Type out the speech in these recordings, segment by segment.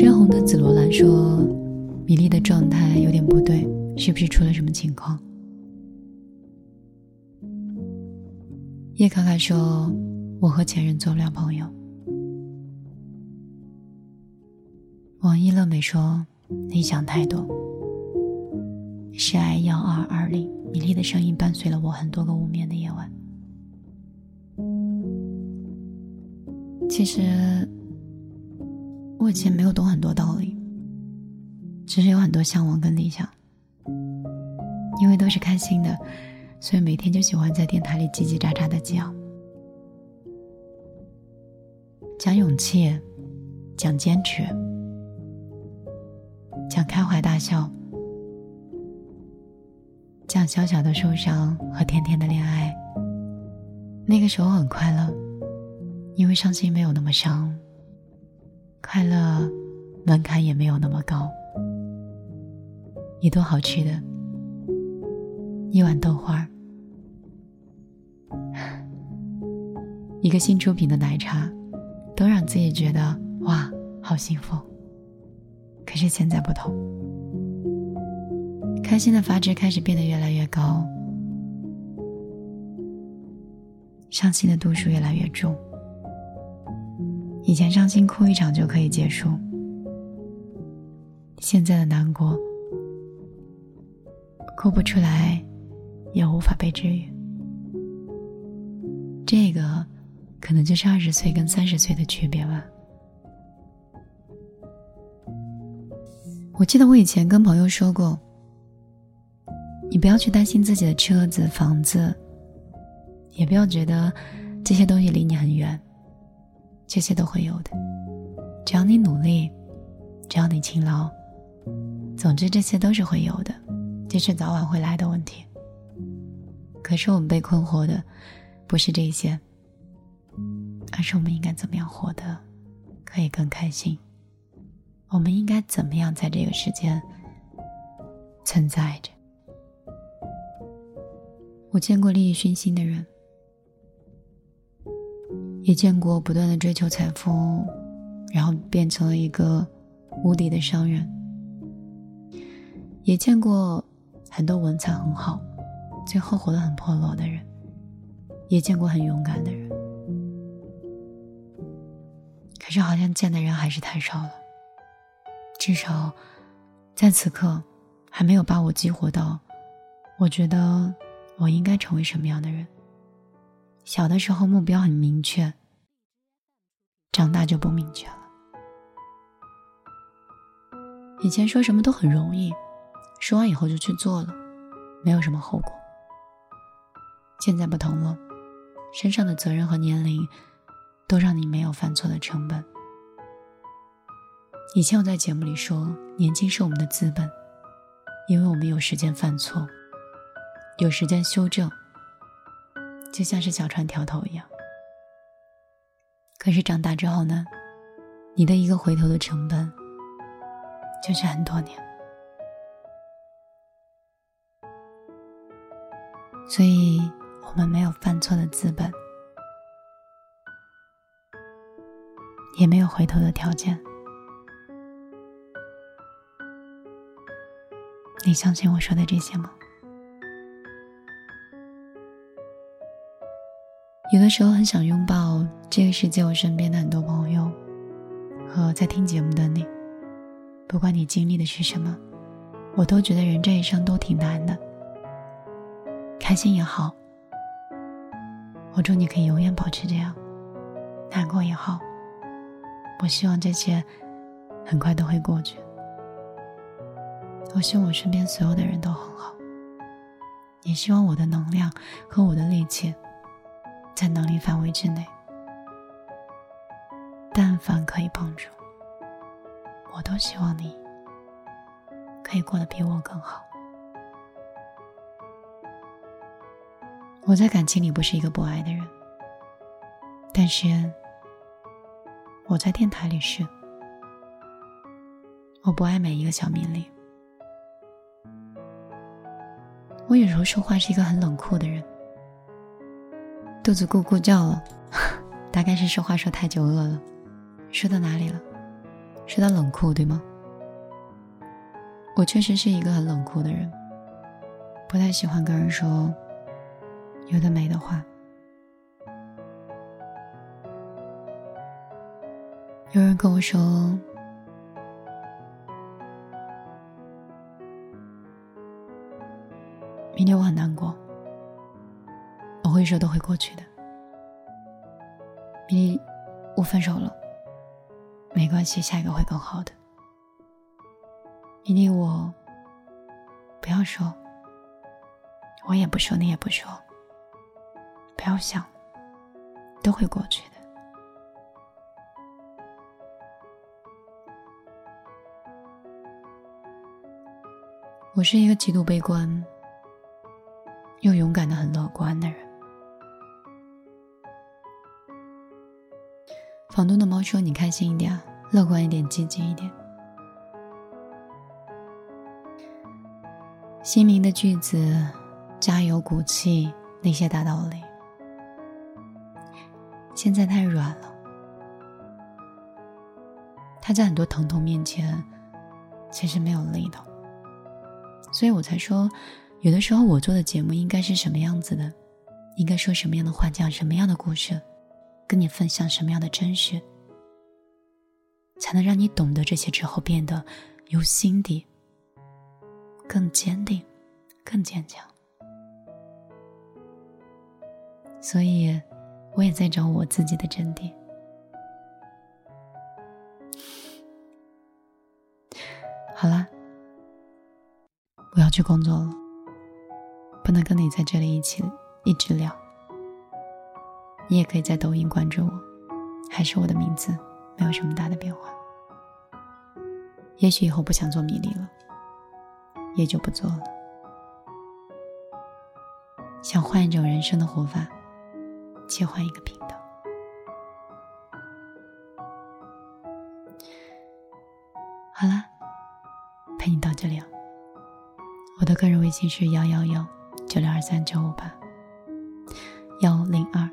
深红的紫罗兰说：“米粒的状态有点不对，是不是出了什么情况？”叶卡卡说：“我和前任做不了朋友。”王一乐美说：“你想太多。”是爱幺二二零，米粒的声音伴随了我很多个无眠的夜晚。其实。我以前没有懂很多道理，只是有很多向往跟理想。因为都是开心的，所以每天就喜欢在电台里叽叽喳喳的讲，讲勇气，讲坚持，讲开怀大笑，讲小小的受伤和甜甜的恋爱。那个时候很快乐，因为伤心没有那么伤。快乐门槛也没有那么高，一顿好吃的，一碗豆花，一个新出品的奶茶，都让自己觉得哇，好幸福。可是现在不同，开心的阀值开始变得越来越高，伤心的度数越来越重。以前伤心哭一场就可以结束，现在的难过哭不出来，也无法被治愈。这个可能就是二十岁跟三十岁的区别吧。我记得我以前跟朋友说过，你不要去担心自己的车子、房子，也不要觉得这些东西离你很远。这些都会有的，只要你努力，只要你勤劳，总之这些都是会有的，这是早晚会来的问题。可是我们被困惑的不是这些，而是我们应该怎么样活得可以更开心？我们应该怎么样在这个世间存在着？我见过利益熏心的人。也见过不断的追求财富，然后变成了一个无敌的商人；也见过很多文采很好，最后活得很破落的人；也见过很勇敢的人。可是好像见的人还是太少了，至少在此刻还没有把我激活到，我觉得我应该成为什么样的人。小的时候目标很明确，长大就不明确了。以前说什么都很容易，说完以后就去做了，没有什么后果。现在不同了，身上的责任和年龄都让你没有犯错的成本。以前我在节目里说，年轻是我们的资本，因为我们有时间犯错，有时间修正。就像是小船调头一样，可是长大之后呢，你的一个回头的成本就是很多年。所以我们没有犯错的资本，也没有回头的条件。你相信我说的这些吗？有的时候很想拥抱这个世界，我身边的很多朋友和在听节目的你。不管你经历的是什么，我都觉得人这一生都挺难的。开心也好，我祝你可以永远保持这样；难过也好，我希望这些很快都会过去。我希望我身边所有的人都很好，也希望我的能量和我的力气。在能力范围之内，但凡可以帮助，我都希望你可以过得比我更好。我在感情里不是一个不爱的人，但是我在电台里是。我不爱每一个小命令，我有时候说话是一个很冷酷的人。肚子咕咕叫了，大概是说话说太久饿了。说到哪里了？说到冷酷，对吗？我确实是一个很冷酷的人，不太喜欢跟人说有的没的话。有人跟我说，明天我很难过，我会说都会过去的。明天我分手了，没关系，下一个会更好的。明天我不要说，我也不说，你也不说，不要想，都会过去的。我是一个极度悲观又勇敢的很乐观的人。房东的猫说：“你开心一点，乐观一点，积极一点。”心灵的句子，加油鼓气那些大道理，现在太软了。他在很多疼痛面前，其实没有力的。所以我才说，有的时候我做的节目应该是什么样子的，应该说什么样的话，讲什么样的故事，跟你分享什么样的真实，才能让你懂得这些之后变得由心底更坚定、更坚强。所以，我也在找我自己的真谛。好了。我要去工作了，不能跟你在这里一起一直聊。你也可以在抖音关注我，还是我的名字，没有什么大的变化。也许以后不想做米粒了，也就不做了。想换一种人生的活法，切换一个频道。好了，陪你到这里了。我的个人微信是幺幺幺九六二三九五八幺零二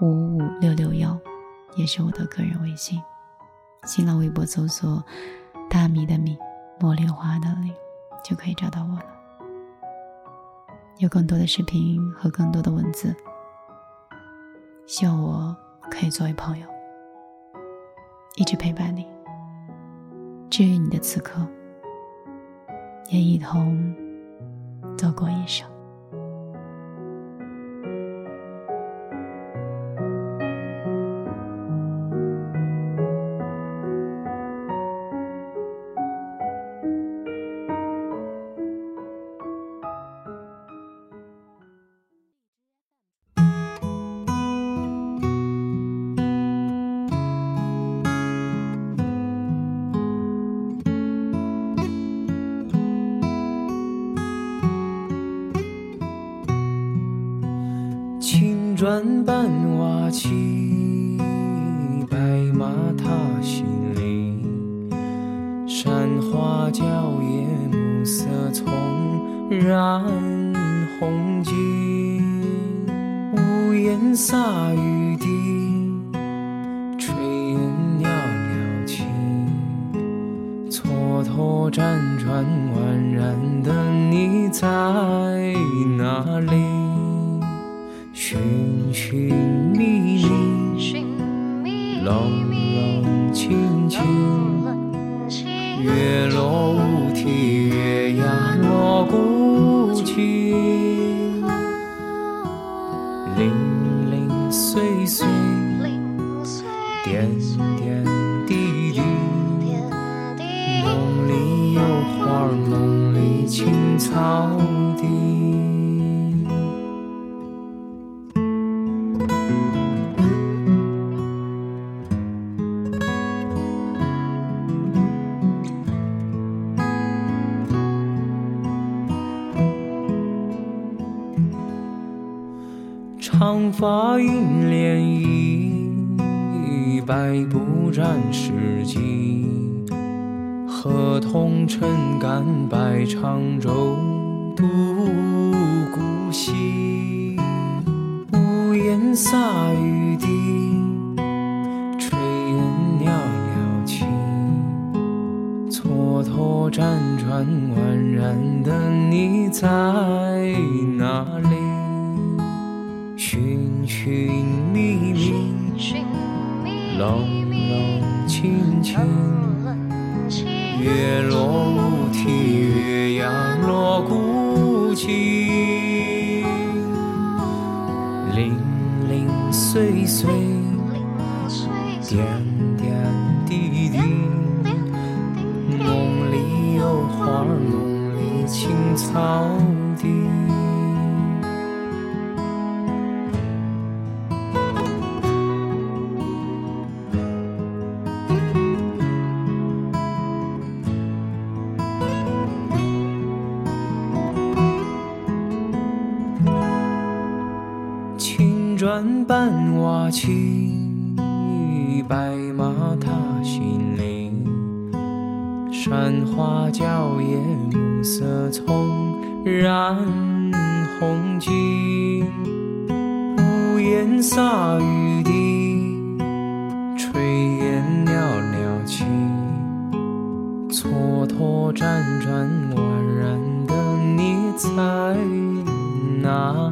五五六六幺，也是我的个人微信。新浪微博搜索“大米的米茉莉花的莉”就可以找到我了。有更多的视频和更多的文字，希望我可以作为朋友，一直陪伴你，治愈你的此刻。也一同走过一生。转半瓦起，白马踏新林，山花娇艳，暮色丛染红巾。屋檐洒雨滴，炊烟袅袅起，蹉跎辗转宛然的你在哪里？长发映涟漪，白布沾湿髻。河同撑干百长舟，独孤西。屋檐洒雨滴，炊烟袅袅起。蹉跎辗转，宛然的你在哪里？冷冷清清，月落乌啼，月牙落孤井，零零碎碎，点点滴滴，梦里有花，梦里青草地。白马踏新林。山花娇艳，暮色葱染红巾。屋檐洒雨滴，炊烟袅袅起。蹉跎辗转，宛然的你在哪。